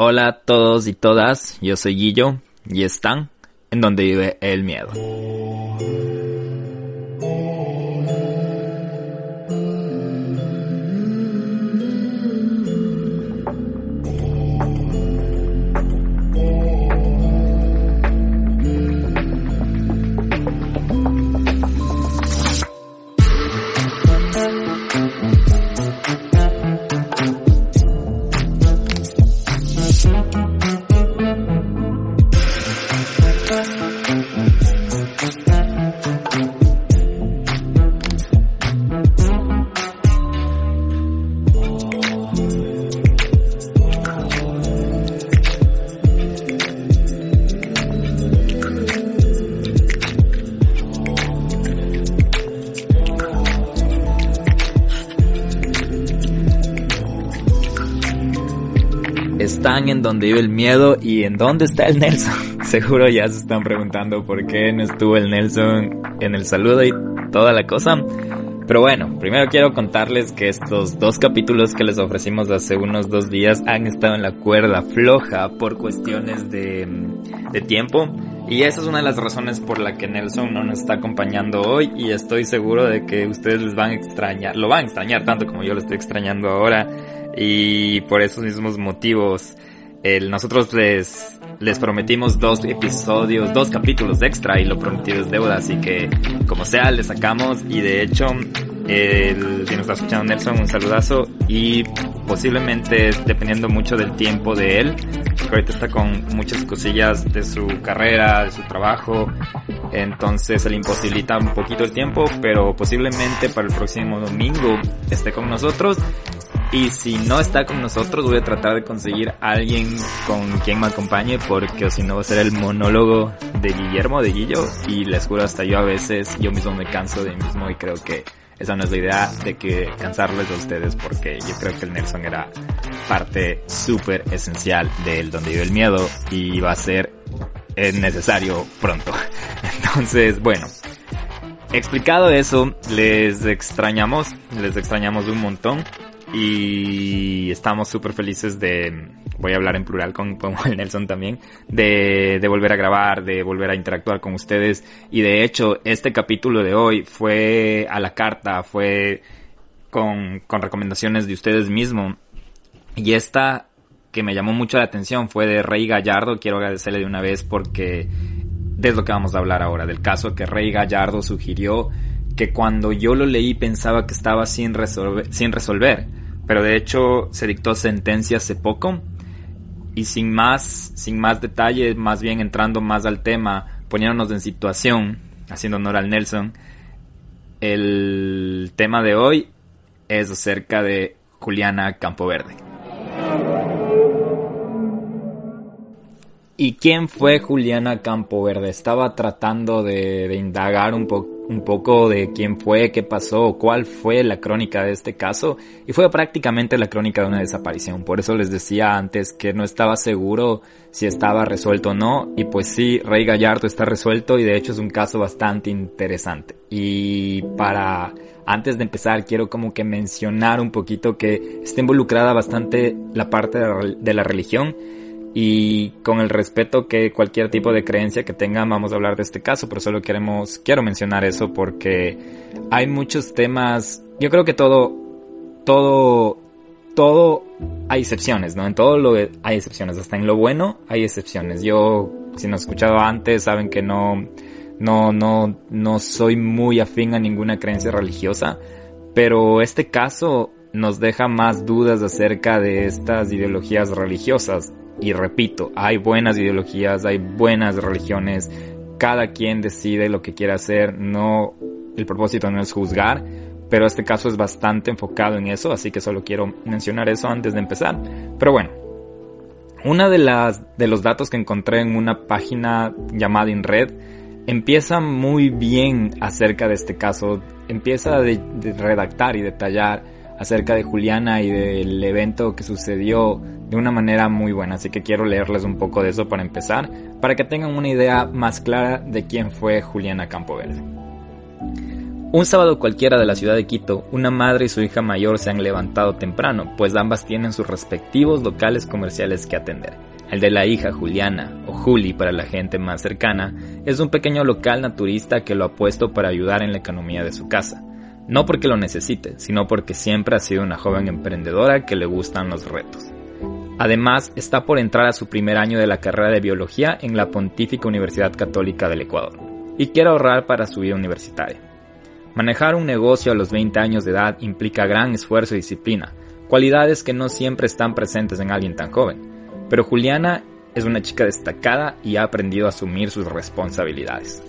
Hola a todos y todas, yo soy Guillo y están en donde vive el miedo. Donde vive el miedo y en dónde está el Nelson. Seguro ya se están preguntando por qué no estuvo el Nelson en el saludo y toda la cosa. Pero bueno, primero quiero contarles que estos dos capítulos que les ofrecimos hace unos dos días han estado en la cuerda floja por cuestiones de, de tiempo. Y esa es una de las razones por la que Nelson no nos está acompañando hoy y estoy seguro de que ustedes les van a extrañar, lo van a extrañar tanto como yo lo estoy extrañando ahora y por esos mismos motivos el, nosotros les, les prometimos dos episodios, dos capítulos extra y lo prometido es deuda, así que como sea, le sacamos. Y de hecho, el, si nos está escuchando Nelson, un saludazo. Y posiblemente dependiendo mucho del tiempo de él, porque ahorita está con muchas cosillas de su carrera, de su trabajo, entonces se le imposibilita un poquito el tiempo, pero posiblemente para el próximo domingo esté con nosotros y si no está con nosotros, voy a tratar de conseguir a alguien con quien me acompañe, porque si no va a ser el monólogo de Guillermo, de Guillo, y les juro hasta yo a veces, yo mismo me canso de mí mismo y creo que esa no es la idea de que cansarles a ustedes, porque yo creo que el Nelson era parte súper esencial del donde vive el miedo y va a ser necesario pronto. Entonces, bueno, explicado eso, les extrañamos, les extrañamos un montón y estamos súper felices de, voy a hablar en plural con, con Nelson también, de, de volver a grabar, de volver a interactuar con ustedes. Y de hecho este capítulo de hoy fue a la carta, fue con, con recomendaciones de ustedes mismos y esta que me llamó mucho la atención fue de Rey Gallardo, quiero agradecerle de una vez porque de lo que vamos a hablar ahora, del caso que Rey Gallardo sugirió que cuando yo lo leí pensaba que estaba sin resolver, sin resolver, pero de hecho se dictó sentencia hace poco y sin más, sin más detalles, más bien entrando más al tema, poniéndonos en situación, haciendo honor al Nelson, el tema de hoy es acerca de Juliana Campoverde. ¿Y quién fue Juliana Campoverde? Estaba tratando de, de indagar un, po un poco de quién fue, qué pasó, cuál fue la crónica de este caso. Y fue prácticamente la crónica de una desaparición. Por eso les decía antes que no estaba seguro si estaba resuelto o no. Y pues sí, Rey Gallardo está resuelto y de hecho es un caso bastante interesante. Y para antes de empezar quiero como que mencionar un poquito que está involucrada bastante la parte de la religión y con el respeto que cualquier tipo de creencia que tengan vamos a hablar de este caso, pero solo queremos, quiero mencionar eso porque hay muchos temas, yo creo que todo, todo, todo hay excepciones, ¿no? En todo lo hay excepciones, hasta en lo bueno hay excepciones. Yo, si no he escuchado antes, saben que no, no, no, no soy muy afín a ninguna creencia religiosa, pero este caso nos deja más dudas acerca de estas ideologías religiosas y repito, hay buenas ideologías, hay buenas religiones, cada quien decide lo que quiere hacer, no, el propósito no es juzgar, pero este caso es bastante enfocado en eso, así que solo quiero mencionar eso antes de empezar. Pero bueno, una de las, de los datos que encontré en una página llamada InRed, empieza muy bien acerca de este caso, empieza a de redactar y detallar acerca de Juliana y del evento que sucedió de una manera muy buena, así que quiero leerles un poco de eso para empezar, para que tengan una idea más clara de quién fue Juliana Campoverde. Un sábado cualquiera de la ciudad de Quito, una madre y su hija mayor se han levantado temprano, pues ambas tienen sus respectivos locales comerciales que atender. El de la hija Juliana, o Juli para la gente más cercana, es un pequeño local naturista que lo ha puesto para ayudar en la economía de su casa. No porque lo necesite, sino porque siempre ha sido una joven emprendedora que le gustan los retos. Además, está por entrar a su primer año de la carrera de biología en la Pontífica Universidad Católica del Ecuador, y quiere ahorrar para su vida universitaria. Manejar un negocio a los 20 años de edad implica gran esfuerzo y disciplina, cualidades que no siempre están presentes en alguien tan joven. Pero Juliana es una chica destacada y ha aprendido a asumir sus responsabilidades.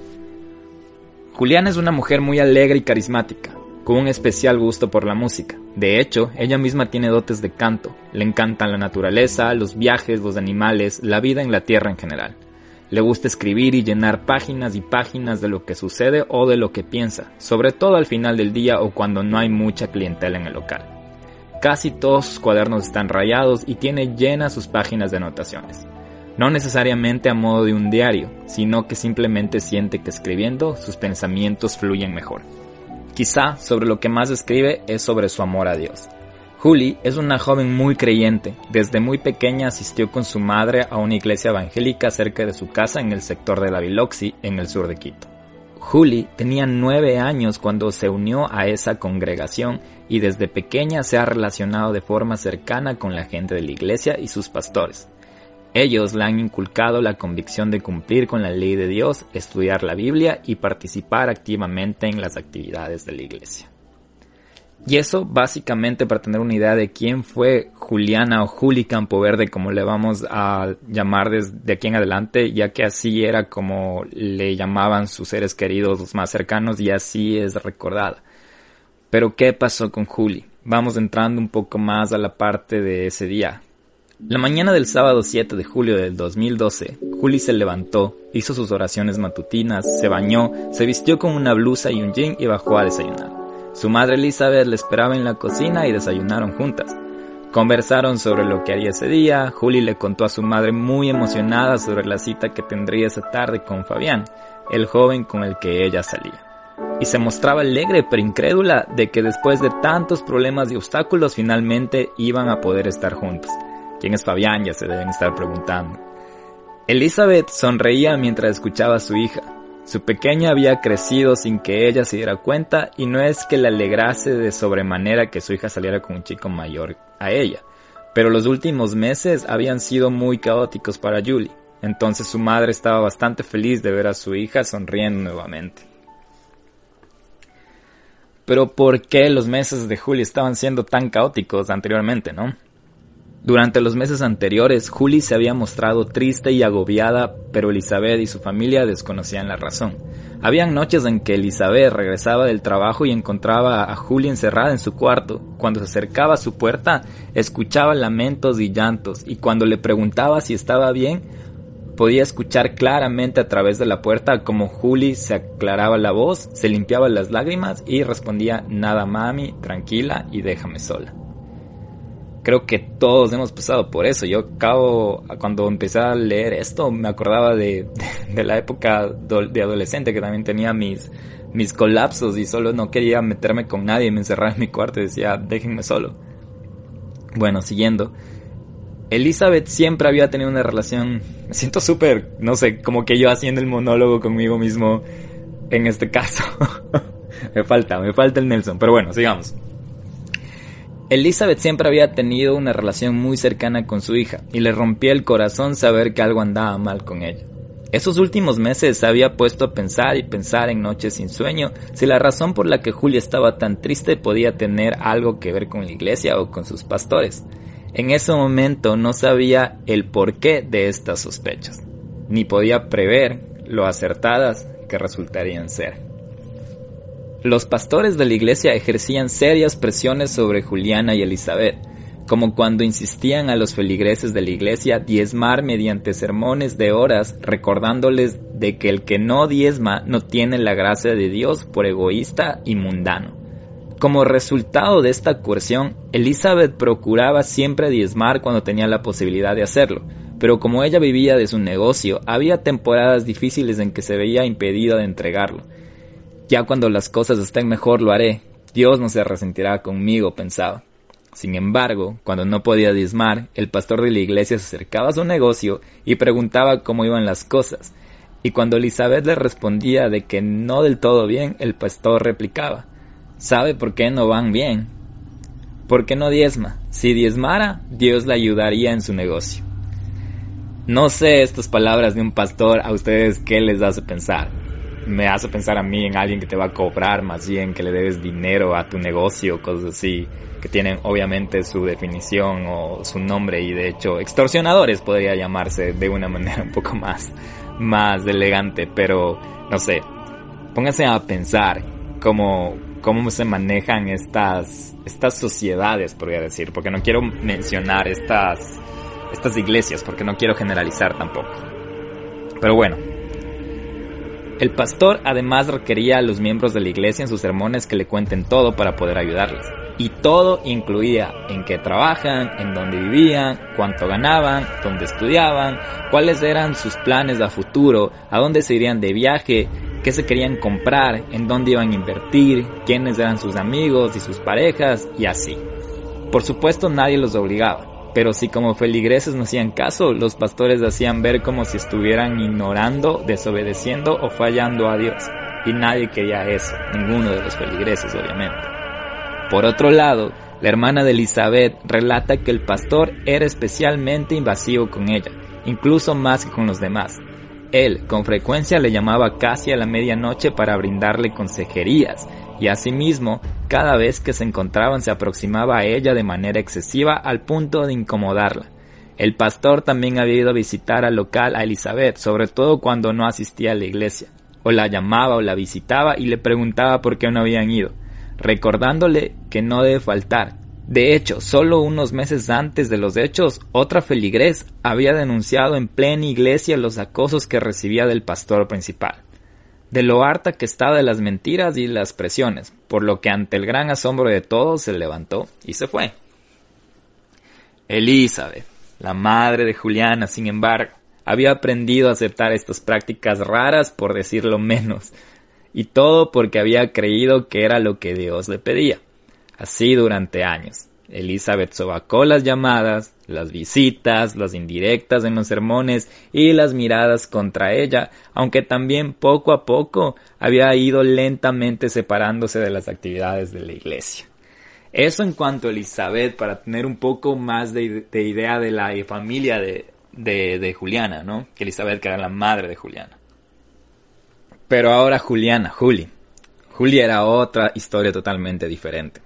Juliana es una mujer muy alegre y carismática, con un especial gusto por la música. De hecho, ella misma tiene dotes de canto, le encantan la naturaleza, los viajes, los animales, la vida en la tierra en general. Le gusta escribir y llenar páginas y páginas de lo que sucede o de lo que piensa, sobre todo al final del día o cuando no hay mucha clientela en el local. Casi todos sus cuadernos están rayados y tiene llenas sus páginas de anotaciones. No necesariamente a modo de un diario, sino que simplemente siente que escribiendo sus pensamientos fluyen mejor. Quizá sobre lo que más escribe es sobre su amor a Dios. Julie es una joven muy creyente. Desde muy pequeña asistió con su madre a una iglesia evangélica cerca de su casa en el sector de la Biloxi, en el sur de Quito. Julie tenía nueve años cuando se unió a esa congregación y desde pequeña se ha relacionado de forma cercana con la gente de la iglesia y sus pastores. Ellos le han inculcado la convicción de cumplir con la ley de Dios, estudiar la Biblia y participar activamente en las actividades de la iglesia. Y eso básicamente para tener una idea de quién fue Juliana o Juli Campoverde, como le vamos a llamar desde aquí en adelante, ya que así era como le llamaban sus seres queridos, los más cercanos, y así es recordada. Pero ¿qué pasó con Juli? Vamos entrando un poco más a la parte de ese día. La mañana del sábado 7 de julio del 2012, Juli se levantó, hizo sus oraciones matutinas, se bañó, se vistió con una blusa y un jean y bajó a desayunar. Su madre Elizabeth le esperaba en la cocina y desayunaron juntas. Conversaron sobre lo que haría ese día, Juli le contó a su madre muy emocionada sobre la cita que tendría esa tarde con Fabián, el joven con el que ella salía. Y se mostraba alegre pero incrédula de que después de tantos problemas y obstáculos finalmente iban a poder estar juntos. ¿Quién es Fabián? Ya se deben estar preguntando. Elizabeth sonreía mientras escuchaba a su hija. Su pequeña había crecido sin que ella se diera cuenta y no es que le alegrase de sobremanera que su hija saliera con un chico mayor a ella, pero los últimos meses habían sido muy caóticos para Julie, entonces su madre estaba bastante feliz de ver a su hija sonriendo nuevamente. Pero ¿por qué los meses de Julie estaban siendo tan caóticos anteriormente, no? Durante los meses anteriores, Julie se había mostrado triste y agobiada, pero Elizabeth y su familia desconocían la razón. Habían noches en que Elizabeth regresaba del trabajo y encontraba a Julie encerrada en su cuarto. Cuando se acercaba a su puerta, escuchaba lamentos y llantos, y cuando le preguntaba si estaba bien, podía escuchar claramente a través de la puerta como Julie se aclaraba la voz, se limpiaba las lágrimas y respondía nada mami, tranquila y déjame sola creo que todos hemos pasado por eso. Yo acabo, cuando empecé a leer esto, me acordaba de, de, la época de adolescente que también tenía mis, mis colapsos y solo no quería meterme con nadie, me encerraba en mi cuarto y decía, déjenme solo. Bueno, siguiendo. Elizabeth siempre había tenido una relación, me siento súper, no sé, como que yo haciendo el monólogo conmigo mismo en este caso. me falta, me falta el Nelson, pero bueno, sigamos. Elizabeth siempre había tenido una relación muy cercana con su hija y le rompía el corazón saber que algo andaba mal con ella. Esos últimos meses se había puesto a pensar y pensar en noches sin sueño si la razón por la que Julia estaba tan triste podía tener algo que ver con la iglesia o con sus pastores. En ese momento no sabía el porqué de estas sospechas, ni podía prever lo acertadas que resultarían ser. Los pastores de la iglesia ejercían serias presiones sobre Juliana y Elizabeth, como cuando insistían a los feligreses de la iglesia diezmar mediante sermones de horas, recordándoles de que el que no diezma no tiene la gracia de Dios por egoísta y mundano. Como resultado de esta coerción, Elizabeth procuraba siempre diezmar cuando tenía la posibilidad de hacerlo, pero como ella vivía de su negocio, había temporadas difíciles en que se veía impedida de entregarlo Ya cuando las cosas estén mejor lo haré. Dios no se resentirá conmigo, pensaba. Sin embargo, cuando no podía diezmar, el pastor de la iglesia se acercaba a su negocio y preguntaba cómo iban las cosas. Y cuando Elizabeth le respondía de que no del todo bien, el pastor replicaba, ¿sabe por qué no van bien? ¿Por qué no diezma? Si diezmara, Dios le ayudaría en su negocio. No sé estas palabras de un pastor a ustedes qué les hace pensar. Me hace pensar a mí en alguien que te va a cobrar más bien que le debes dinero a tu negocio, cosas así que tienen obviamente su definición o su nombre y de hecho extorsionadores podría llamarse de una manera un poco más, más elegante, pero no sé, pónganse a pensar cómo, cómo se manejan estas, estas sociedades, podría decir, porque no quiero mencionar estas, estas iglesias, porque no quiero generalizar tampoco. Pero bueno, el pastor además requería a los miembros de la iglesia en sus sermones que le cuenten todo para poder ayudarles y todo incluía en qué trabajan, en dónde vivían, cuánto ganaban, dónde estudiaban, cuáles eran sus planes a futuro, a dónde se irían de viaje, qué se querían comprar, en dónde iban a invertir, quiénes eran sus amigos y sus parejas y así. Por supuesto nadie los obligaba, pero si como feligreses no hacían caso, los pastores hacían ver como si estuvieran ignorando, desobedeciendo o fallando a Dios. Y nadie quería eso, ninguno de los feligreses obviamente. Por otro lado, la hermana de Elizabeth relata que el pastor era especialmente invasivo con ella, incluso más que con los demás. Él, con frecuencia, le llamaba casi a la medianoche para brindarle consejerías, y asimismo, cada vez que se encontraban se aproximaba a ella de manera excesiva al punto de incomodarla. El pastor también había ido a visitar al local a Elizabeth, sobre todo cuando no asistía a la iglesia, o la llamaba o la visitaba y le preguntaba por qué no habían ido recordándole que no debe faltar. De hecho, solo unos meses antes de los hechos, otra feligrés había denunciado en plena iglesia los acosos que recibía del pastor principal, de lo harta que estaba de las mentiras y las presiones, por lo que ante el gran asombro de todos se levantó y se fue. Elizabeth, la madre de Juliana, sin embargo, había aprendido a aceptar estas prácticas raras, por decirlo menos, y todo porque había creído que era lo que Dios le pedía. Así durante años. Elizabeth sobacó las llamadas, las visitas, las indirectas en los sermones y las miradas contra ella, aunque también poco a poco había ido lentamente separándose de las actividades de la iglesia. Eso en cuanto a Elizabeth, para tener un poco más de, idea de la familia de, de, Juliana, ¿no? Que Elizabeth que era la madre de Juliana. Pero ahora Juliana, Juli. Juli era otra historia totalmente diferente.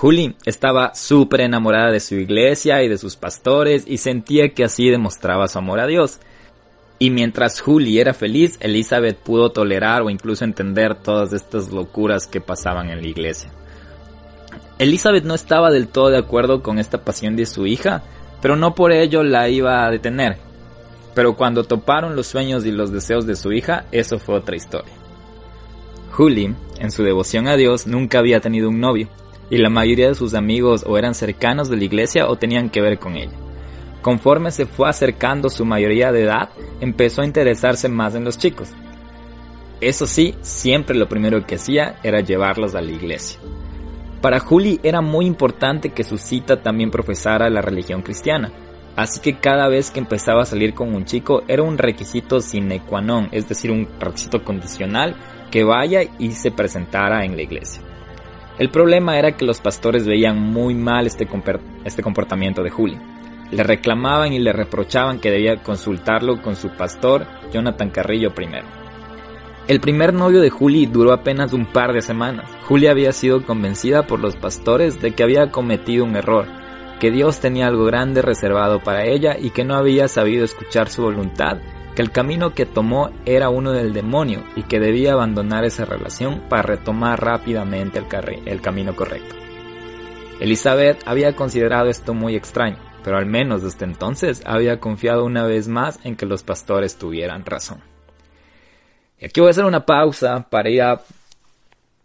Juli estaba súper enamorada de su iglesia y de sus pastores y sentía que así demostraba su amor a Dios. Y mientras Juli era feliz, Elizabeth pudo tolerar o incluso entender todas estas locuras que pasaban en la iglesia. Elizabeth no estaba del todo de acuerdo con esta pasión de su hija, pero no por ello la iba a detener. Pero cuando toparon los sueños y los deseos de su hija, eso fue otra historia. Julie, en su devoción a Dios, nunca había tenido un novio, y la mayoría de sus amigos o eran cercanos de la iglesia o tenían que ver con ella. Conforme se fue acercando su mayoría de edad, empezó a interesarse más en los chicos. Eso sí, siempre lo primero que hacía era llevarlos a la iglesia. Para Julie era muy importante que su cita también profesara la religión cristiana, Así que cada vez que empezaba a salir con un chico era un requisito sine qua non, es decir, un requisito condicional que vaya y se presentara en la iglesia. El problema era que los pastores veían muy mal este, este comportamiento de Julie. Le reclamaban y le reprochaban que debía consultarlo con su pastor, Jonathan Carrillo primero. El primer novio de Julie duró apenas un par de semanas. Julie había sido convencida por los pastores de que había cometido un error que Dios tenía algo grande reservado para ella y que no había sabido escuchar su voluntad, que el camino que tomó era uno del demonio y que debía abandonar esa relación para retomar rápidamente el, camino correcto. Elizabeth había considerado esto muy extraño, pero al menos desde entonces había confiado una vez más en que los pastores tuvieran razón. Y aquí voy a hacer una pausa para ir a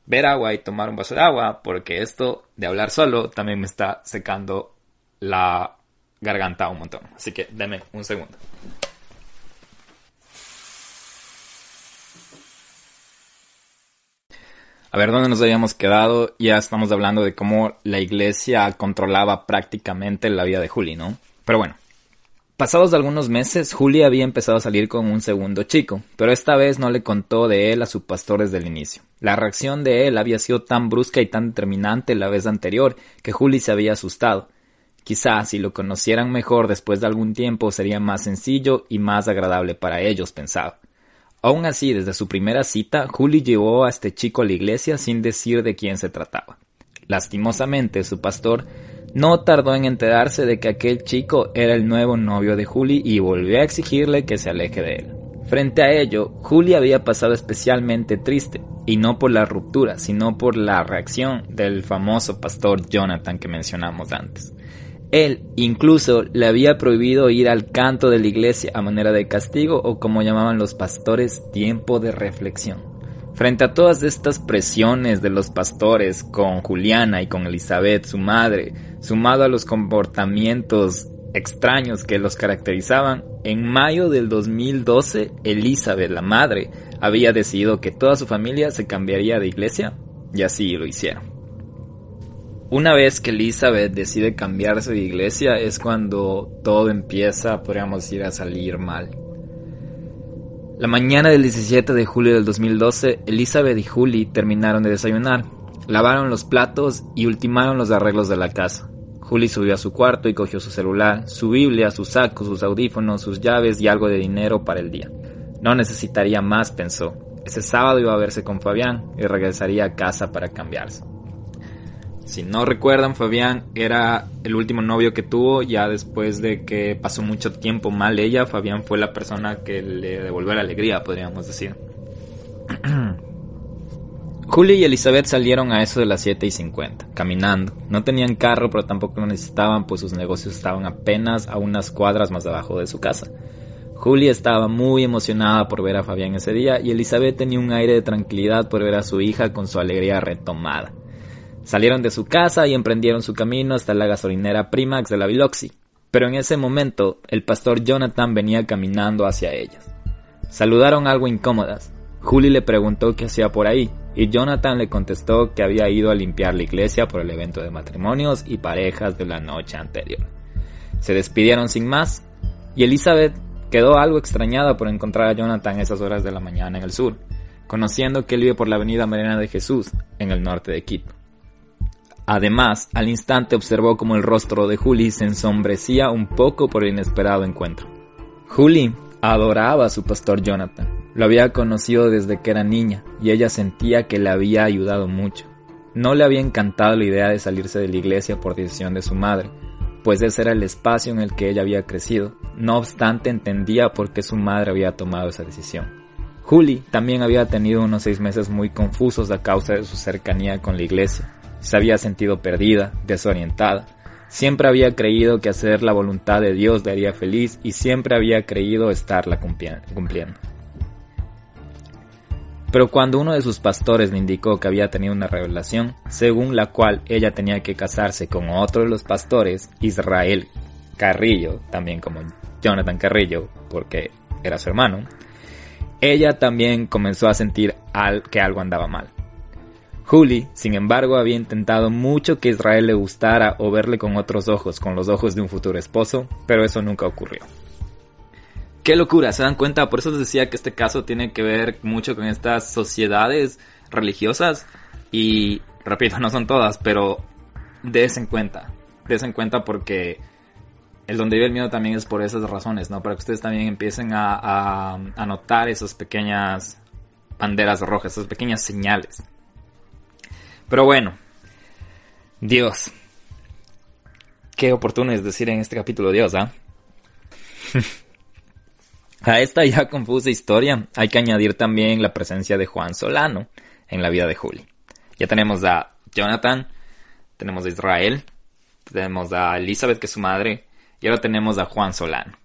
ver agua y tomar un vaso de agua, porque esto de hablar solo también me está secando la garganta un montón. Así que deme un segundo. A ver dónde nos habíamos quedado. Ya estamos hablando de cómo la iglesia controlaba prácticamente la vida de Juli, ¿no? Pero bueno. Pasados algunos meses, Juli había empezado a salir con un segundo chico, pero esta vez no le contó de él a su pastor desde el inicio. La reacción de él había sido tan brusca y tan determinante la vez anterior que Juli se había asustado. Quizá si lo conocieran mejor después de algún tiempo sería más sencillo y más agradable para ellos, pensaba. Aún así, desde su primera cita, Juli llevó a este chico a la iglesia sin decir de quién se trataba. Lastimosamente, su pastor no tardó en enterarse de que aquel chico era el nuevo novio de Juli y volvió a exigirle que se aleje de él. Frente a ello, Juli había pasado especialmente triste, y no por la ruptura, sino por la reacción del famoso pastor Jonathan que mencionamos antes. Él incluso le había prohibido ir al canto de la iglesia a manera de castigo o como llamaban los pastores, tiempo de reflexión. Frente a todas estas presiones de los pastores con Juliana y con Elizabeth, su madre, sumado a los comportamientos extraños que los caracterizaban, en mayo del 2012 Elizabeth, la madre, había decidido que toda su familia se cambiaría de iglesia y así lo hicieron. Una vez que Elizabeth decide cambiarse de iglesia es cuando todo empieza, podríamos decir, a salir mal. La mañana del 17 de julio del 2012, Elizabeth y Julie terminaron de desayunar, lavaron los platos y ultimaron los arreglos de la casa. Julie subió a su cuarto y cogió su celular, su Biblia, su saco, sus audífonos, sus llaves y algo de dinero para el día. No necesitaría más, pensó. Ese sábado iba a verse con Fabián y regresaría a casa para cambiarse. Si no recuerdan, Fabián era el último novio que tuvo, ya después de que pasó mucho tiempo mal ella, Fabián fue la persona que le devolvió la alegría, podríamos decir. Julie y Elizabeth salieron a eso de las 7 y 50, caminando. No tenían carro, pero tampoco lo necesitaban, pues sus negocios estaban apenas a unas cuadras más abajo de su casa. Julie estaba muy emocionada por ver a Fabián ese día y Elizabeth tenía un aire de tranquilidad por ver a su hija con su alegría retomada. Salieron de su casa y emprendieron su camino hasta la gasolinera Primax de la Biloxi. Pero en ese momento, el pastor Jonathan venía caminando hacia ellas. Saludaron algo incómodas. Julie le preguntó qué hacía por ahí, y Jonathan le contestó que había ido a limpiar la iglesia por el evento de matrimonios y parejas de la noche anterior. Se despidieron sin más, y Elizabeth quedó algo extrañada por encontrar a Jonathan esas horas de la mañana en el sur, conociendo que él vive por la avenida Mariana de Jesús, en el norte de Quito. Además, al instante observó como el rostro de Julie se ensombrecía un poco por el inesperado encuentro. Julie adoraba a su pastor Jonathan. Lo había conocido desde que era niña y ella sentía que le había ayudado mucho. No le había encantado la idea de salirse de la iglesia por decisión de su madre, pues ese era el espacio en el que ella había crecido. No obstante, entendía por qué su madre había tomado esa decisión. Julie también había tenido unos seis meses muy confusos a causa de su cercanía con la iglesia se había sentido perdida, desorientada. Siempre había creído que hacer la voluntad de Dios le haría feliz y siempre había creído estarla cumpliendo. Pero cuando uno de sus pastores le indicó que había tenido una revelación, según la cual ella tenía que casarse con otro de los pastores, Israel Carrillo, también como Jonathan Carrillo, porque era su hermano, ella también comenzó a sentir que algo andaba mal. Julie, sin embargo, había intentado mucho que Israel le gustara o verle con otros ojos, con los ojos de un futuro esposo, pero eso nunca ocurrió. Qué locura, ¿se dan cuenta? Por eso les decía que este caso tiene que ver mucho con estas sociedades religiosas y, repito, no son todas, pero des en cuenta, des en cuenta porque el donde vive el miedo también es por esas razones, ¿no? Para que ustedes también empiecen a, a notar esas pequeñas banderas rojas, esas pequeñas señales. Pero bueno, Dios. Qué oportuno es decir en este capítulo Dios, ¿ah? A esta ya confusa historia hay que añadir también la presencia de Juan Solano en la vida de Julie. Ya tenemos a Jonathan, tenemos a Israel, tenemos a Elizabeth, que es su madre, y ahora tenemos a Juan Solano.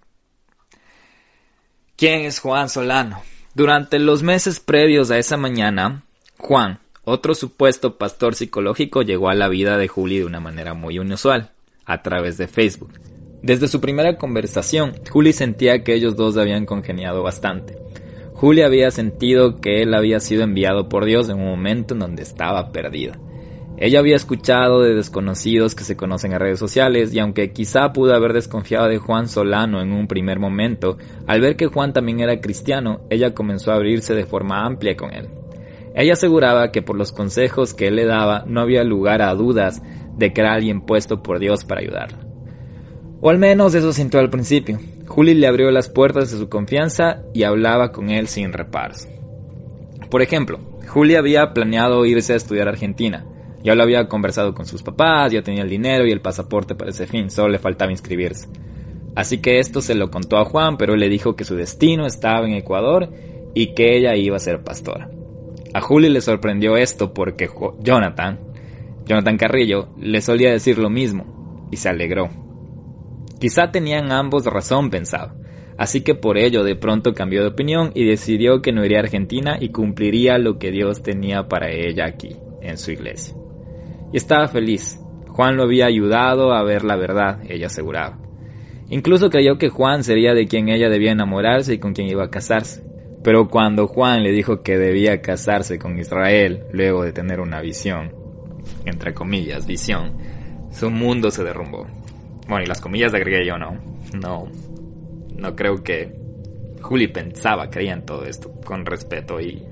¿Quién es Juan Solano? Durante los meses previos a esa mañana, Juan, otro supuesto pastor psicológico llegó a la vida de Julie de una manera muy inusual, a través de Facebook. Desde su primera conversación, Julie sentía que ellos dos habían congeniado bastante. Julie había sentido que él había sido enviado por Dios en un momento en donde estaba perdida. Ella había escuchado de desconocidos que se conocen en redes sociales y aunque quizá pudo haber desconfiado de Juan Solano en un primer momento, al ver que Juan también era cristiano, ella comenzó a abrirse de forma amplia con él. Ella aseguraba que por los consejos que él le daba no había lugar a dudas de que era alguien puesto por Dios para ayudarla. O al menos eso sintió al principio. Julie le abrió las puertas de su confianza y hablaba con él sin reparos. Por ejemplo, Julie había planeado irse a estudiar a Argentina, ya lo había conversado con sus papás, ya tenía el dinero y el pasaporte para ese fin, solo le faltaba inscribirse. Así que esto se lo contó a Juan, pero le dijo que su destino estaba en Ecuador y que ella iba a ser pastora. A Julie le sorprendió esto porque Jonathan, Jonathan Carrillo, le solía decir lo mismo y se alegró. Quizá tenían ambos razón, pensaba. Así que por ello de pronto cambió de opinión y decidió que no iría a Argentina y cumpliría lo que Dios tenía para ella aquí, en su iglesia y estaba feliz. Juan lo había ayudado a ver la verdad, ella aseguraba. Incluso creyó que Juan sería de quien ella debía enamorarse y con quien iba a casarse. Pero cuando Juan le dijo que debía casarse con Israel luego de tener una visión, entre comillas, visión, su mundo se derrumbó. Bueno, y las comillas agregué yo, no. No, no creo que Juli pensaba, creía en todo esto, con respeto y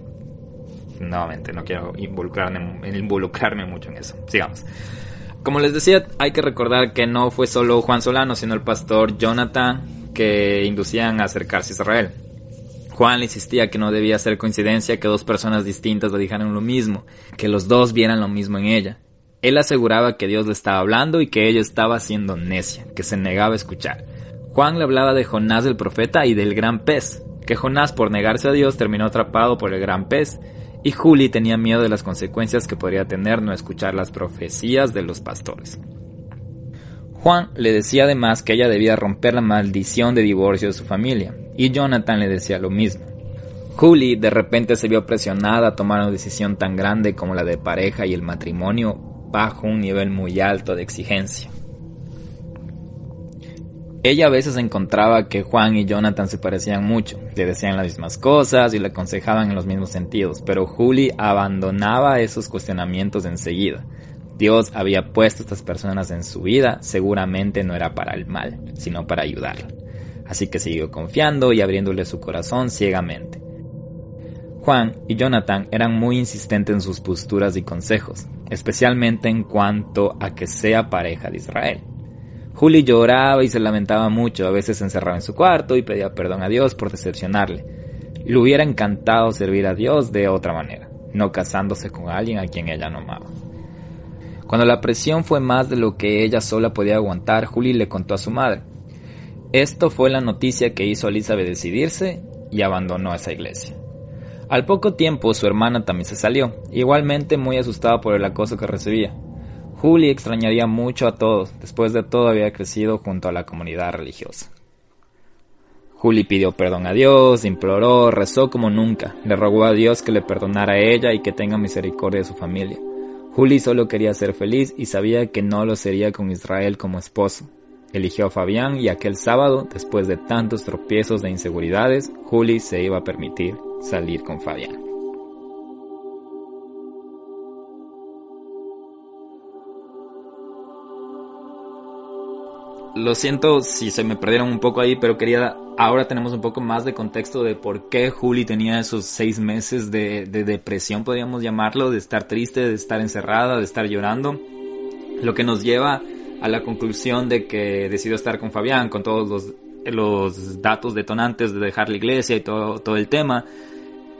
nuevamente no quiero involucrarme, involucrarme mucho en eso. Sigamos. Como les decía, hay que recordar que no fue solo Juan Solano, sino el pastor Jonathan que inducían a acercarse a Israel. Juan le insistía que no debía ser coincidencia que dos personas distintas le dijeran lo mismo, que los dos vieran lo mismo en ella. Él aseguraba que Dios le estaba hablando y que ella estaba siendo necia, que se negaba a escuchar. Juan le hablaba de Jonás el profeta y del gran pez, que Jonás por negarse a Dios terminó atrapado por el gran pez y Julie tenía miedo de las consecuencias que podría tener no escuchar las profecías de los pastores. Juan le decía además que ella debía romper la maldición de divorcio de su familia, y Jonathan le decía lo mismo. Julie de repente se vio presionada a tomar una decisión tan grande como la de pareja y el matrimonio bajo un nivel muy alto de exigencia. Ella a veces encontraba que Juan y Jonathan se parecían mucho, le decían las mismas cosas y le aconsejaban en los mismos sentidos, pero Julie abandonaba esos cuestionamientos enseguida. Dios había puesto a estas personas en su vida, seguramente no era para el mal, sino para ayudarla. Así que siguió confiando y abriéndole su corazón ciegamente. Juan y Jonathan eran muy insistentes en sus posturas y consejos, especialmente en cuanto a que sea pareja de Israel. Julie lloraba y se lamentaba mucho, a veces se encerraba en su cuarto y pedía perdón a Dios por decepcionarle. Le hubiera encantado servir a Dios de otra manera, no casándose con alguien a quien ella no amaba. Cuando la presión fue más de lo que ella sola podía aguantar, Julie le contó a su madre. Esto fue la noticia que hizo a Elizabeth decidirse y abandonó esa iglesia. Al poco tiempo su hermana también se salió, igualmente muy asustada por el acoso que recibía. Julie extrañaría mucho a todos, después de todo había crecido junto a la comunidad religiosa. Julie pidió perdón a Dios, imploró, rezó como nunca, le rogó a Dios que le perdonara a ella y que tenga misericordia de su familia. Julie solo quería ser feliz y sabía que no lo sería con Israel como esposo. Eligió a Fabián y aquel sábado, después de tantos tropiezos e inseguridades, Julie se iba a permitir salir con Fabián. lo siento si se me perdieron un poco ahí, pero quería, ahora tenemos un poco más de contexto de por qué Julie tenía esos seis meses de, depresión, podríamos llamarlo, de estar triste, de estar encerrada, de estar llorando, lo que nos lleva a la conclusión de que decidió estar con Fabián, con todos los, los datos detonantes de dejar la iglesia y todo, todo el tema,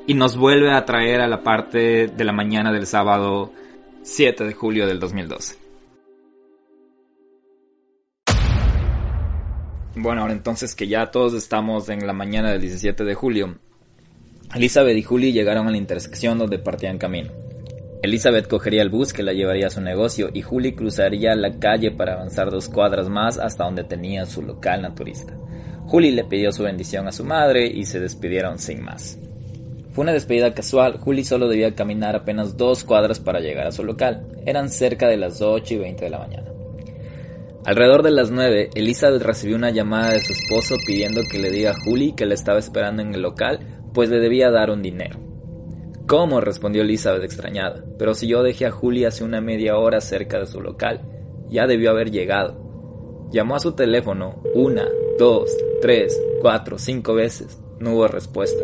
y nos vuelve a traer a la parte de la mañana del sábado 7 de julio del 2012. Bueno, ahora entonces que ya todos estamos en la mañana del 17 de julio, Elizabeth y Julie llegaron a la intersección donde partían camino. Elizabeth cogería el bus que la llevaría a su negocio y Julie cruzaría la calle para avanzar dos cuadras más hasta donde tenía su local naturista. Julie le pidió su bendición a su madre y se despidieron sin más. Fue una despedida casual, Julie solo debía caminar apenas dos cuadras para llegar a su local. Eran cerca de las 8 y 20 de la mañana. Alrededor de las 9, Elizabeth recibió una llamada de su esposo pidiendo que le diga a Julie que la estaba esperando en el local pues le debía dar un dinero. ¿Cómo? respondió Elizabeth extrañada. Pero si yo dejé a Julie hace una media hora cerca de su local, ya debió haber llegado. Llamó a su teléfono una, dos, tres, cuatro, cinco veces. No hubo respuesta.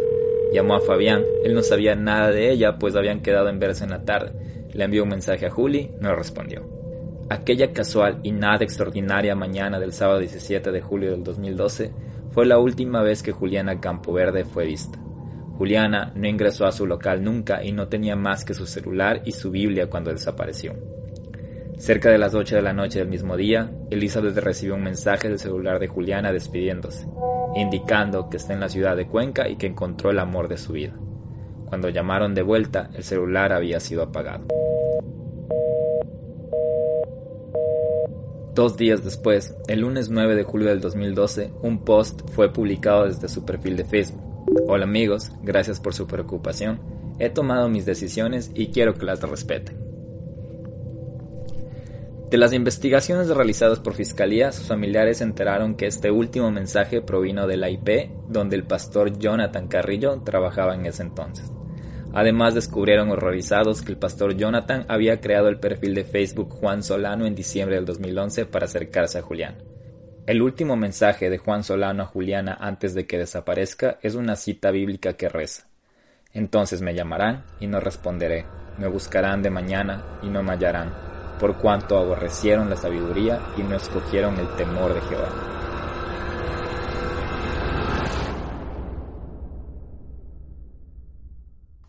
Llamó a Fabián. Él no sabía nada de ella, pues habían quedado en verse en la tarde. Le envió un mensaje a Julie, no respondió. Aquella casual y nada extraordinaria mañana del sábado 17 de julio del 2012 fue la última vez que Juliana Campoverde fue vista. Juliana no ingresó a su local nunca y no tenía más que su celular y su Biblia cuando desapareció. Cerca de las 8 de la noche del mismo día, Elizabeth recibió un mensaje del celular de Juliana despidiéndose, indicando que está en la ciudad de Cuenca y que encontró el amor de su vida. Cuando llamaron de vuelta, el celular había sido apagado. Dos días después, el lunes 9 de julio del 2012, un post fue publicado desde su perfil de Facebook Hola amigos, gracias por su preocupación. He tomado mis decisiones y quiero que las respeten. De las investigaciones realizadas por Fiscalía, sus familiares enteraron que este último mensaje provino de la IP donde el pastor Jonathan Carrillo trabajaba en ese entonces. Además descubrieron horrorizados que el pastor Jonathan había creado el perfil de Facebook Juan Solano en diciembre del 2011 para acercarse a Julián. El último mensaje de Juan Solano a Juliana antes de que desaparezca es una cita bíblica que reza. Entonces me llamarán y no responderé, me buscarán de mañana y no me hallarán, por cuanto aborrecieron la sabiduría y no escogieron el temor de Jehová.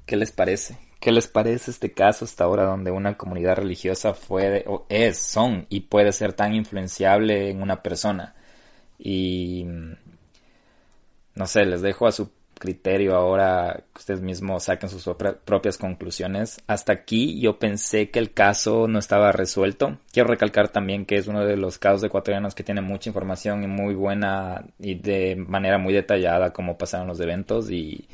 ¿Qué les parece? ¿Qué les parece este caso hasta ahora donde una comunidad religiosa fue, o es, son y puede ser tan influenciable en una persona? Y no sé, les dejo a su criterio ahora que ustedes mismos saquen sus propias conclusiones. Hasta aquí yo pensé que el caso no estaba resuelto. Quiero recalcar también que es uno de los casos ecuatorianos que tiene mucha información y muy buena y de manera muy detallada cómo pasaron los eventos y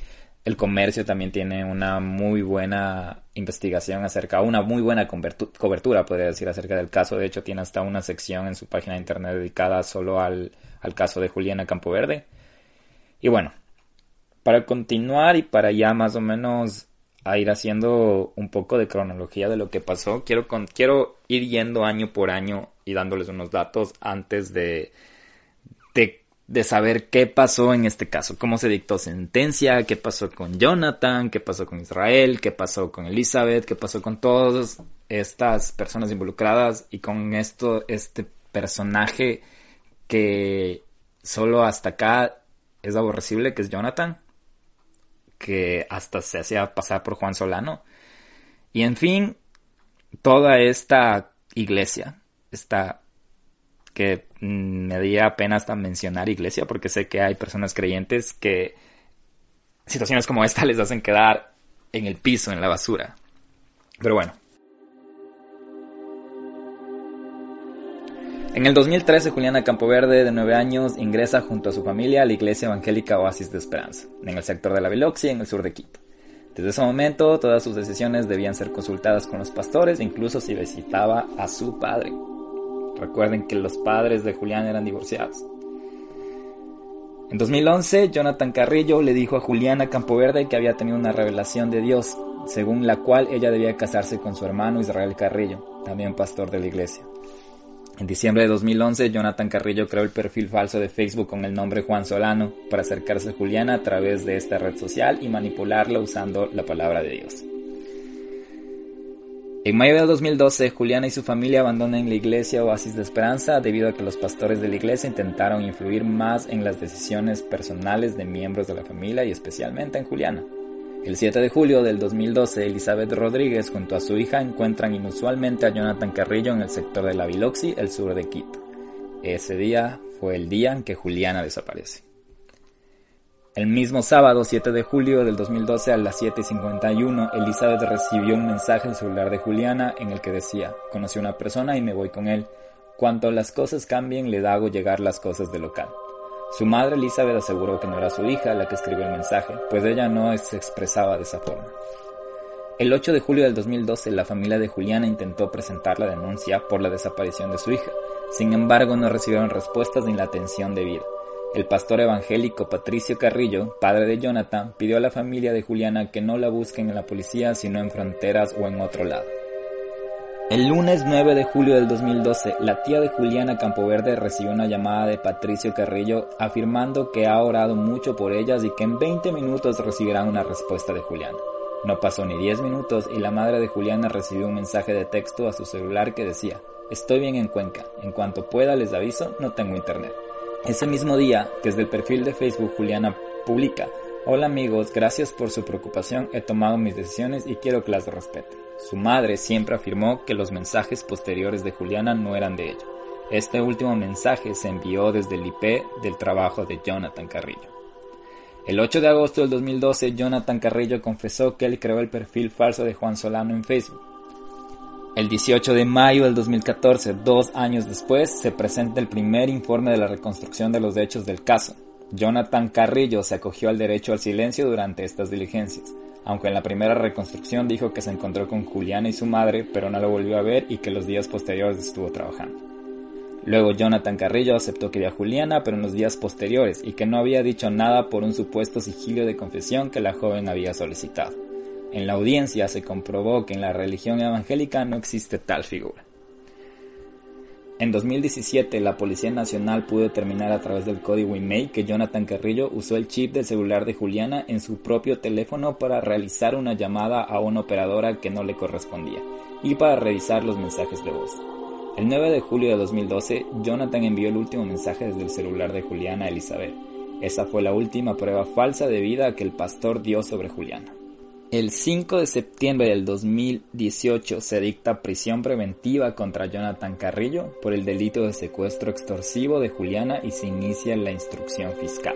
el comercio también tiene una muy buena investigación acerca, una muy buena cobertura, podría decir, acerca del caso. De hecho, tiene hasta una sección en su página de internet dedicada solo al, al caso de Juliana Campoverde. Y bueno, para continuar y para ya más o menos ir haciendo un poco de cronología de lo que pasó, quiero, quiero ir yendo año por año y dándoles unos datos antes de, de saber qué pasó en este caso, cómo se dictó sentencia, qué pasó con Jonathan, qué pasó con Israel, qué pasó con Elizabeth, qué pasó con todas estas personas involucradas y con esto, este personaje que solo hasta acá es aborrecible, que es Jonathan, que hasta se hacía pasar por Juan Solano. Y en fin, toda esta iglesia, esta que mm, me di pena hasta mencionar iglesia porque sé que hay personas creyentes que situaciones como esta les hacen quedar en el piso, en la basura. Pero bueno. En el 2013, Juliana Campoverde, de 9 años, ingresa junto a su familia a la iglesia evangélica Oasis de Esperanza, en el sector de la Biloxi, en el sur de Quito. Desde ese momento, todas sus decisiones debían ser consultadas con los pastores, incluso si visitaba a su padre. Recuerden que los padres de Julián eran divorciados. En 2011, Jonathan Carrillo le dijo a Juliana Campoverde que había tenido una revelación de Dios, según la cual ella debía casarse con su hermano Israel Carrillo, también pastor de la iglesia. En diciembre de 2011, Jonathan Carrillo creó el perfil falso de Facebook con el nombre Juan Solano para acercarse a Juliana a través de esta red social y manipularla usando la palabra de Dios. En mayo de 2012, Juliana y su familia abandonan la iglesia Oasis de Esperanza debido a que los pastores de la iglesia intentaron influir más en las decisiones personales de miembros de la familia y especialmente en Juliana. El 7 de julio del 2012, Elizabeth Rodríguez junto a su hija encuentran inusualmente a Jonathan Carrillo en el sector de la Biloxi, el sur de Quito. Ese día fue el día en que Juliana desaparece. El mismo sábado 7 de julio del 2012 a las 7.51, Elizabeth recibió un mensaje en el celular de Juliana en el que decía, conocí una persona y me voy con él. Cuanto las cosas cambien, le hago llegar las cosas del local. Su madre Elizabeth aseguró que no era su hija la que escribió el mensaje, pues ella no se expresaba de esa forma. El 8 de julio del 2012, la familia de Juliana intentó presentar la denuncia por la desaparición de su hija. Sin embargo, no recibieron respuestas ni la atención debida. El pastor evangélico Patricio Carrillo, padre de Jonathan, pidió a la familia de Juliana que no la busquen en la policía sino en fronteras o en otro lado. El lunes 9 de julio del 2012, la tía de Juliana Campoverde recibió una llamada de Patricio Carrillo afirmando que ha orado mucho por ellas y que en 20 minutos recibirán una respuesta de Juliana. No pasó ni 10 minutos y la madre de Juliana recibió un mensaje de texto a su celular que decía, estoy bien en Cuenca, en cuanto pueda les aviso, no tengo internet. Ese mismo día, desde el perfil de Facebook Juliana publica, hola amigos, gracias por su preocupación, he tomado mis decisiones y quiero que las respeten. Su madre siempre afirmó que los mensajes posteriores de Juliana no eran de ella. Este último mensaje se envió desde el IP del trabajo de Jonathan Carrillo. El 8 de agosto del 2012, Jonathan Carrillo confesó que él creó el perfil falso de Juan Solano en Facebook. El 18 de mayo del 2014, dos años después, se presenta el primer informe de la reconstrucción de los hechos del caso. Jonathan Carrillo se acogió al derecho al silencio durante estas diligencias aunque en la primera reconstrucción dijo que se encontró con Juliana y su madre, pero no lo volvió a ver y que los días posteriores estuvo trabajando. Luego Jonathan Carrillo aceptó que vio a Juliana, pero en los días posteriores, y que no había dicho nada por un supuesto sigilio de confesión que la joven había solicitado. En la audiencia se comprobó que en la religión evangélica no existe tal figura. En 2017, la Policía Nacional pudo determinar a través del código email que Jonathan Carrillo usó el chip del celular de Juliana en su propio teléfono para realizar una llamada a una operadora que no le correspondía y para revisar los mensajes de voz. El 9 de julio de 2012, Jonathan envió el último mensaje desde el celular de Juliana a Elizabeth. Esa fue la última prueba falsa de vida que el pastor dio sobre Juliana. El 5 de septiembre del 2018 se dicta prisión preventiva contra Jonathan Carrillo por el delito de secuestro extorsivo de Juliana y se inicia la instrucción fiscal.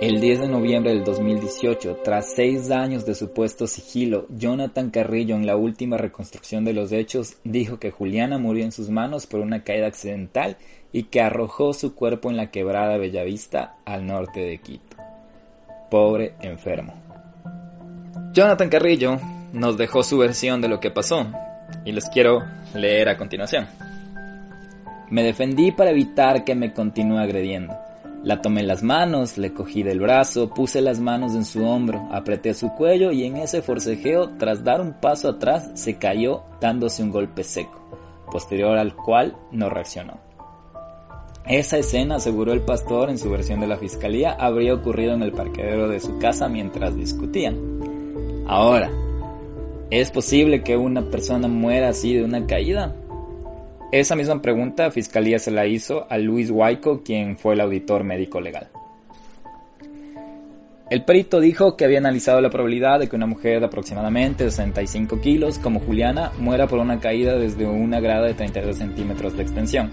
El 10 de noviembre del 2018, tras seis años de supuesto sigilo, Jonathan Carrillo en la última reconstrucción de los hechos dijo que Juliana murió en sus manos por una caída accidental y que arrojó su cuerpo en la quebrada Bellavista al norte de Quito. Pobre enfermo. Jonathan Carrillo nos dejó su versión de lo que pasó y les quiero leer a continuación. Me defendí para evitar que me continúe agrediendo. La tomé las manos, le cogí del brazo, puse las manos en su hombro, apreté su cuello y en ese forcejeo, tras dar un paso atrás, se cayó dándose un golpe seco, posterior al cual no reaccionó. Esa escena, aseguró el pastor en su versión de la fiscalía, habría ocurrido en el parqueadero de su casa mientras discutían. Ahora, ¿es posible que una persona muera así de una caída? Esa misma pregunta Fiscalía se la hizo a Luis Huayco, quien fue el auditor médico legal. El perito dijo que había analizado la probabilidad de que una mujer de aproximadamente 65 kilos, como Juliana, muera por una caída desde una grada de 32 centímetros de extensión.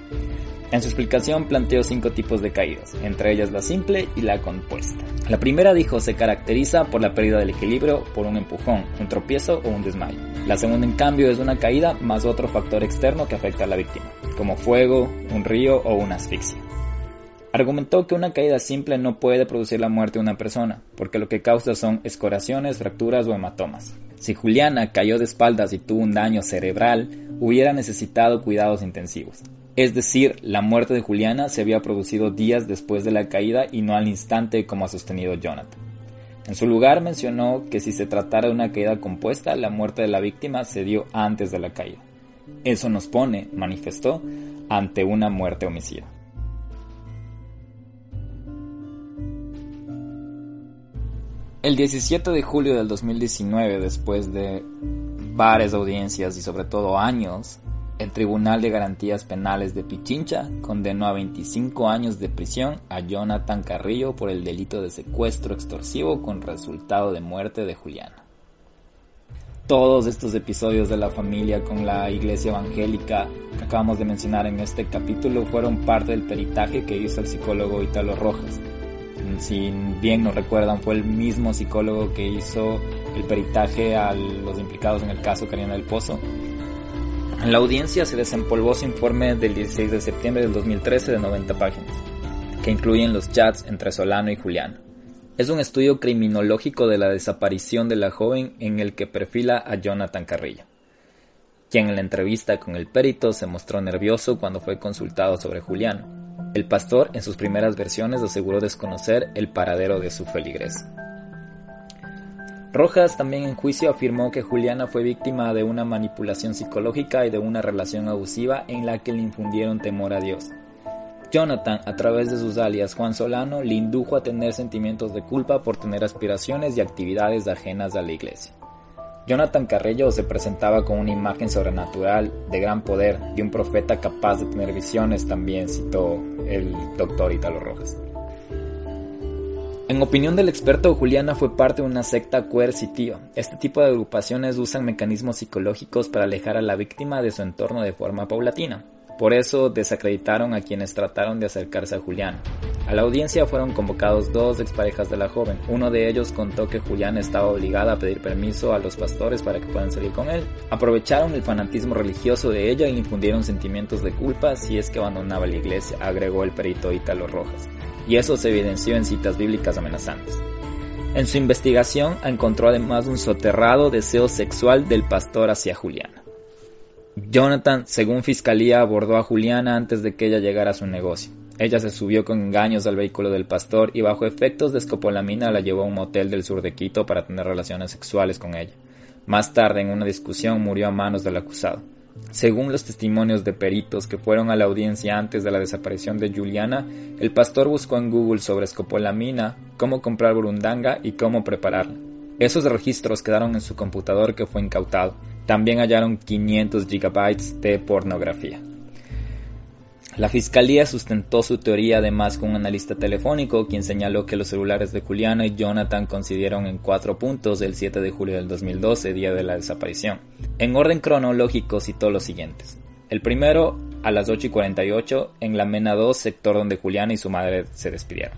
En su explicación planteó cinco tipos de caídas, entre ellas la simple y la compuesta. La primera dijo se caracteriza por la pérdida del equilibrio, por un empujón, un tropiezo o un desmayo. La segunda en cambio es una caída más otro factor externo que afecta a la víctima, como fuego, un río o una asfixia. Argumentó que una caída simple no puede producir la muerte de una persona, porque lo que causa son escoraciones, fracturas o hematomas. Si Juliana cayó de espaldas y tuvo un daño cerebral, hubiera necesitado cuidados intensivos. Es decir, la muerte de Juliana se había producido días después de la caída y no al instante como ha sostenido Jonathan. En su lugar mencionó que si se tratara de una caída compuesta, la muerte de la víctima se dio antes de la caída. Eso nos pone, manifestó, ante una muerte homicida. El 17 de julio del 2019, después de varias audiencias y sobre todo años, el Tribunal de Garantías Penales de Pichincha condenó a 25 años de prisión a Jonathan Carrillo por el delito de secuestro extorsivo con resultado de muerte de Juliana. Todos estos episodios de la familia con la iglesia evangélica que acabamos de mencionar en este capítulo fueron parte del peritaje que hizo el psicólogo Italo Rojas. Si bien no recuerdan, fue el mismo psicólogo que hizo el peritaje a los implicados en el caso Karina del Pozo en la audiencia se desempolvó su informe del 16 de septiembre del 2013 de 90 páginas, que incluyen los chats entre Solano y Juliano. Es un estudio criminológico de la desaparición de la joven en el que perfila a Jonathan Carrillo, quien en la entrevista con el perito se mostró nervioso cuando fue consultado sobre Juliano. El pastor en sus primeras versiones aseguró desconocer el paradero de su feligres. Rojas también en juicio afirmó que Juliana fue víctima de una manipulación psicológica y de una relación abusiva en la que le infundieron temor a Dios. Jonathan, a través de sus alias Juan Solano, le indujo a tener sentimientos de culpa por tener aspiraciones y actividades ajenas a la iglesia. Jonathan Carrillo se presentaba con una imagen sobrenatural, de gran poder, de un profeta capaz de tener visiones, también citó el doctor Italo Rojas. En opinión del experto, Juliana fue parte de una secta coercitiva. Este tipo de agrupaciones usan mecanismos psicológicos para alejar a la víctima de su entorno de forma paulatina. Por eso desacreditaron a quienes trataron de acercarse a Juliana. A la audiencia fueron convocados dos exparejas de la joven. Uno de ellos contó que Juliana estaba obligada a pedir permiso a los pastores para que puedan salir con él. Aprovecharon el fanatismo religioso de ella y le infundieron sentimientos de culpa si es que abandonaba la iglesia, agregó el perito Ítalo Rojas y eso se evidenció en citas bíblicas amenazantes. En su investigación encontró además un soterrado deseo sexual del pastor hacia Juliana. Jonathan, según fiscalía, abordó a Juliana antes de que ella llegara a su negocio. Ella se subió con engaños al vehículo del pastor y bajo efectos de escopolamina la llevó a un motel del sur de Quito para tener relaciones sexuales con ella. Más tarde, en una discusión, murió a manos del acusado. Según los testimonios de peritos que fueron a la audiencia antes de la desaparición de Juliana, el pastor buscó en Google sobre escopolamina, cómo comprar burundanga y cómo prepararla. Esos registros quedaron en su computador que fue incautado. También hallaron 500 gigabytes de pornografía. La fiscalía sustentó su teoría además con un analista telefónico, quien señaló que los celulares de Juliana y Jonathan coincidieron en cuatro puntos el 7 de julio del 2012, día de la desaparición. En orden cronológico citó los siguientes. El primero, a las 8 y 48, en la Mena 2, sector donde Juliana y su madre se despidieron.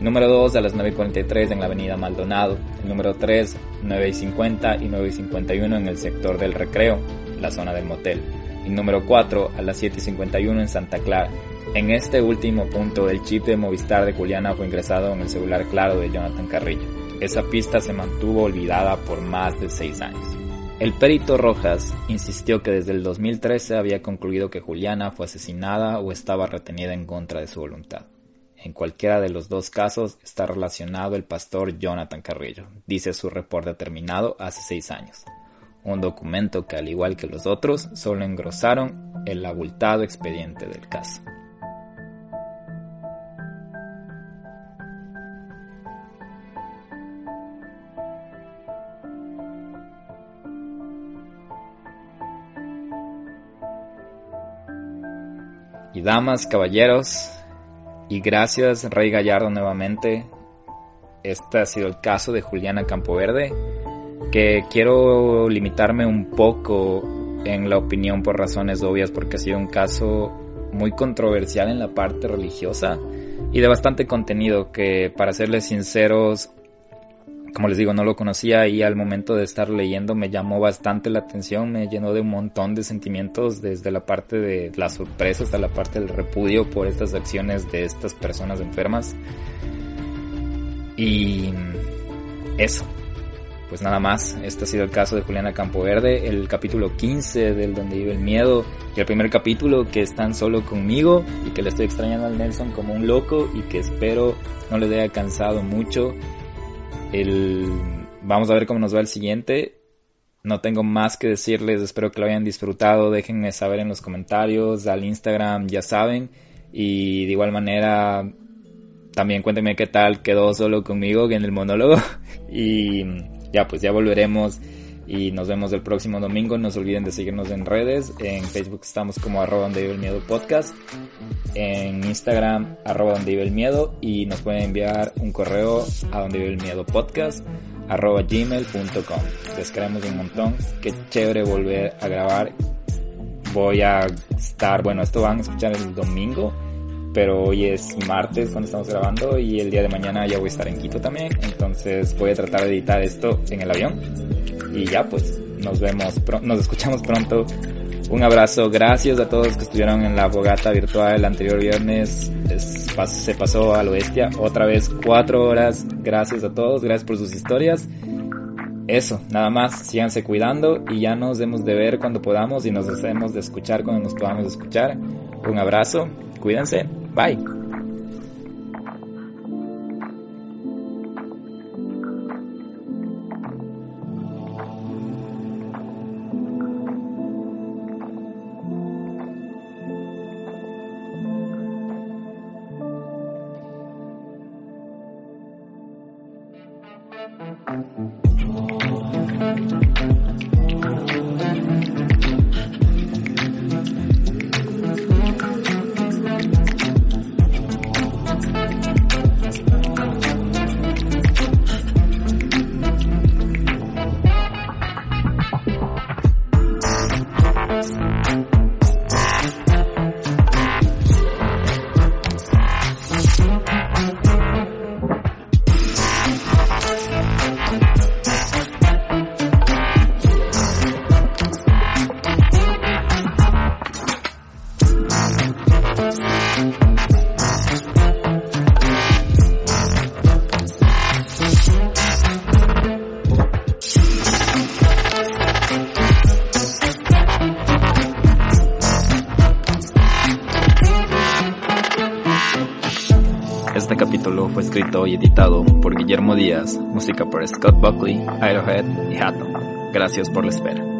Número 2 a las 9 y 43 en la avenida Maldonado. El número 3, 9 y 50 y 9 y 51 en el sector del recreo, la zona del motel y número 4 a las 7.51 en Santa Clara. En este último punto, el chip de Movistar de Juliana fue ingresado en el celular claro de Jonathan Carrillo. Esa pista se mantuvo olvidada por más de 6 años. El perito Rojas insistió que desde el 2013 había concluido que Juliana fue asesinada o estaba retenida en contra de su voluntad. En cualquiera de los dos casos está relacionado el pastor Jonathan Carrillo, dice su reporte terminado hace seis años un documento que al igual que los otros solo engrosaron el abultado expediente del caso. Y damas, caballeros, y gracias Rey Gallardo nuevamente. Este ha sido el caso de Juliana Campoverde que quiero limitarme un poco en la opinión por razones obvias porque ha sido un caso muy controversial en la parte religiosa y de bastante contenido que para serles sinceros como les digo no lo conocía y al momento de estar leyendo me llamó bastante la atención me llenó de un montón de sentimientos desde la parte de la sorpresa hasta la parte del repudio por estas acciones de estas personas enfermas. Y eso pues nada más, este ha sido el caso de Juliana Campoverde, el capítulo 15 del Donde vive el miedo y el primer capítulo que están solo conmigo y que le estoy extrañando al Nelson como un loco y que espero no les haya cansado mucho. El... Vamos a ver cómo nos va el siguiente. No tengo más que decirles, espero que lo hayan disfrutado, déjenme saber en los comentarios, al Instagram ya saben y de igual manera también cuéntenme qué tal quedó solo conmigo en el monólogo y ya pues ya volveremos y nos vemos el próximo domingo. No se olviden de seguirnos en redes. En Facebook estamos como arroba donde vive el miedo podcast. En Instagram arroba donde vive el miedo y nos pueden enviar un correo a donde vive el miedo podcast arroba gmail.com. Les queremos un montón. Qué chévere volver a grabar. Voy a estar, bueno, esto van a escuchar el domingo pero hoy es martes cuando estamos grabando y el día de mañana ya voy a estar en Quito también, entonces voy a tratar de editar esto en el avión. Y ya pues nos vemos, nos escuchamos pronto. Un abrazo, gracias a todos que estuvieron en la bogata virtual el anterior viernes, se pasó a lo bestia, otra vez cuatro horas, gracias a todos, gracias por sus historias. Eso, nada más, síganse cuidando y ya nos demos de ver cuando podamos y nos hacemos de escuchar cuando nos podamos escuchar. Un abrazo, cuídense Bye. Este y editado por Guillermo Díaz, música por Scott Buckley, Irohead y Hatton. Gracias por la espera.